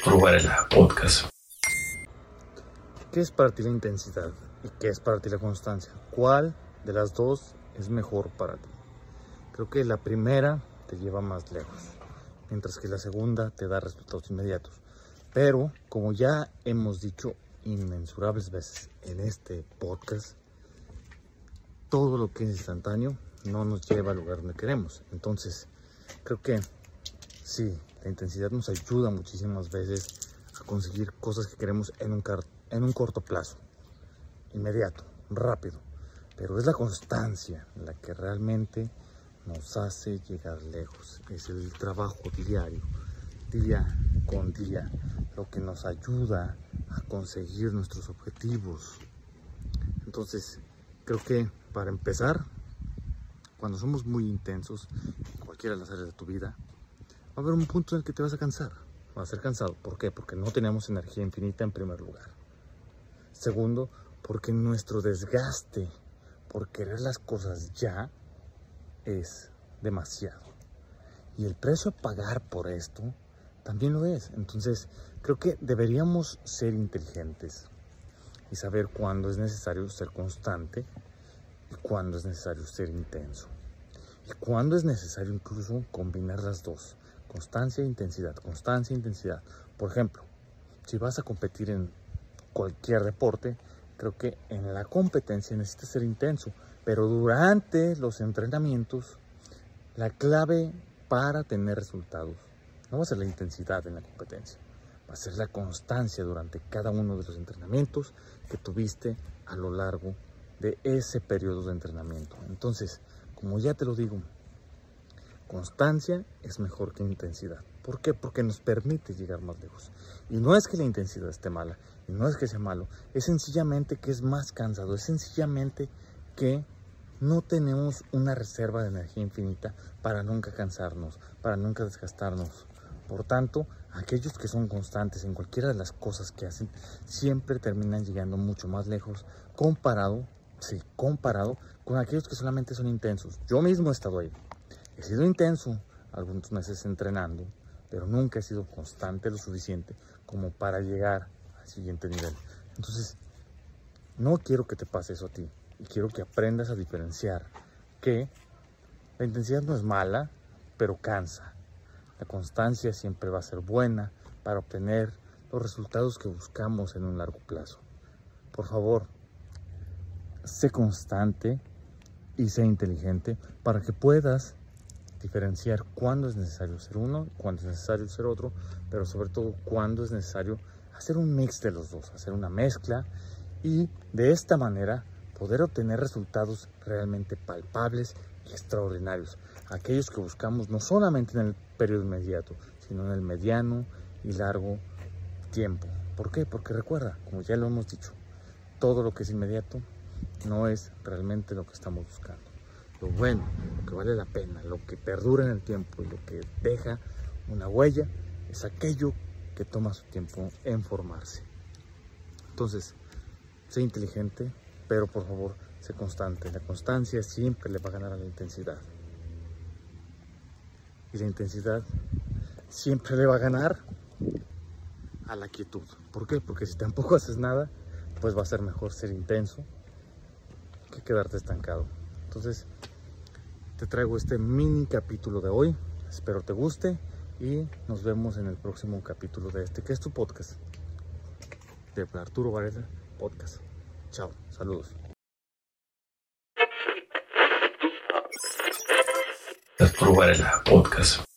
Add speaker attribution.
Speaker 1: Arturo Varela Podcast.
Speaker 2: ¿Qué es para ti la intensidad y qué es para ti la constancia? ¿Cuál de las dos es mejor para ti? Creo que la primera te lleva más lejos, mientras que la segunda te da resultados inmediatos. Pero, como ya hemos dicho inmensurables veces en este podcast, todo lo que es instantáneo no nos lleva al lugar donde queremos. Entonces, creo que sí, la intensidad nos ayuda muchísimas veces a conseguir cosas que queremos en un, en un corto plazo, inmediato, rápido. Pero es la constancia la que realmente nos hace llegar lejos. Es el trabajo diario, día con día, lo que nos ayuda a conseguir nuestros objetivos. Entonces, creo que para empezar, cuando somos muy intensos en cualquiera de las áreas de tu vida, va a haber un punto en el que te vas a cansar. Va a ser cansado. ¿Por qué? Porque no tenemos energía infinita en primer lugar. Segundo, porque nuestro desgaste por querer las cosas ya es demasiado. Y el precio a pagar por esto también lo es. Entonces, creo que deberíamos ser inteligentes y saber cuándo es necesario ser constante y cuándo es necesario ser intenso. Y cuándo es necesario incluso combinar las dos. Constancia e intensidad, constancia e intensidad. Por ejemplo, si vas a competir en cualquier deporte, creo que en la competencia necesitas ser intenso, pero durante los entrenamientos, la clave para tener resultados no va a ser la intensidad en la competencia, va a ser la constancia durante cada uno de los entrenamientos que tuviste a lo largo de ese periodo de entrenamiento. Entonces, como ya te lo digo, Constancia es mejor que intensidad. ¿Por qué? Porque nos permite llegar más lejos. Y no es que la intensidad esté mala, y no es que sea malo, es sencillamente que es más cansado, es sencillamente que no tenemos una reserva de energía infinita para nunca cansarnos, para nunca desgastarnos. Por tanto, aquellos que son constantes en cualquiera de las cosas que hacen, siempre terminan llegando mucho más lejos comparado, sí, comparado con aquellos que solamente son intensos. Yo mismo he estado ahí. He sido intenso algunos meses entrenando, pero nunca he sido constante lo suficiente como para llegar al siguiente nivel. Entonces, no quiero que te pase eso a ti y quiero que aprendas a diferenciar que la intensidad no es mala, pero cansa. La constancia siempre va a ser buena para obtener los resultados que buscamos en un largo plazo. Por favor, sé constante y sé inteligente para que puedas diferenciar cuándo es necesario ser uno, cuándo es necesario ser otro, pero sobre todo cuándo es necesario hacer un mix de los dos, hacer una mezcla y de esta manera poder obtener resultados realmente palpables y extraordinarios, aquellos que buscamos no solamente en el periodo inmediato, sino en el mediano y largo tiempo. ¿Por qué? Porque recuerda, como ya lo hemos dicho, todo lo que es inmediato no es realmente lo que estamos buscando lo bueno, lo que vale la pena, lo que perdura en el tiempo y lo que deja una huella, es aquello que toma su tiempo en formarse. Entonces, sé inteligente, pero por favor, sé constante. La constancia siempre le va a ganar a la intensidad. Y la intensidad siempre le va a ganar a la quietud. ¿Por qué? Porque si tampoco haces nada, pues va a ser mejor ser intenso que quedarte estancado. Entonces, te traigo este mini capítulo de hoy. Espero te guste y nos vemos en el próximo capítulo de este, que es tu podcast. De Arturo Varela Podcast. Chao, saludos.
Speaker 1: Arturo Varela Podcast.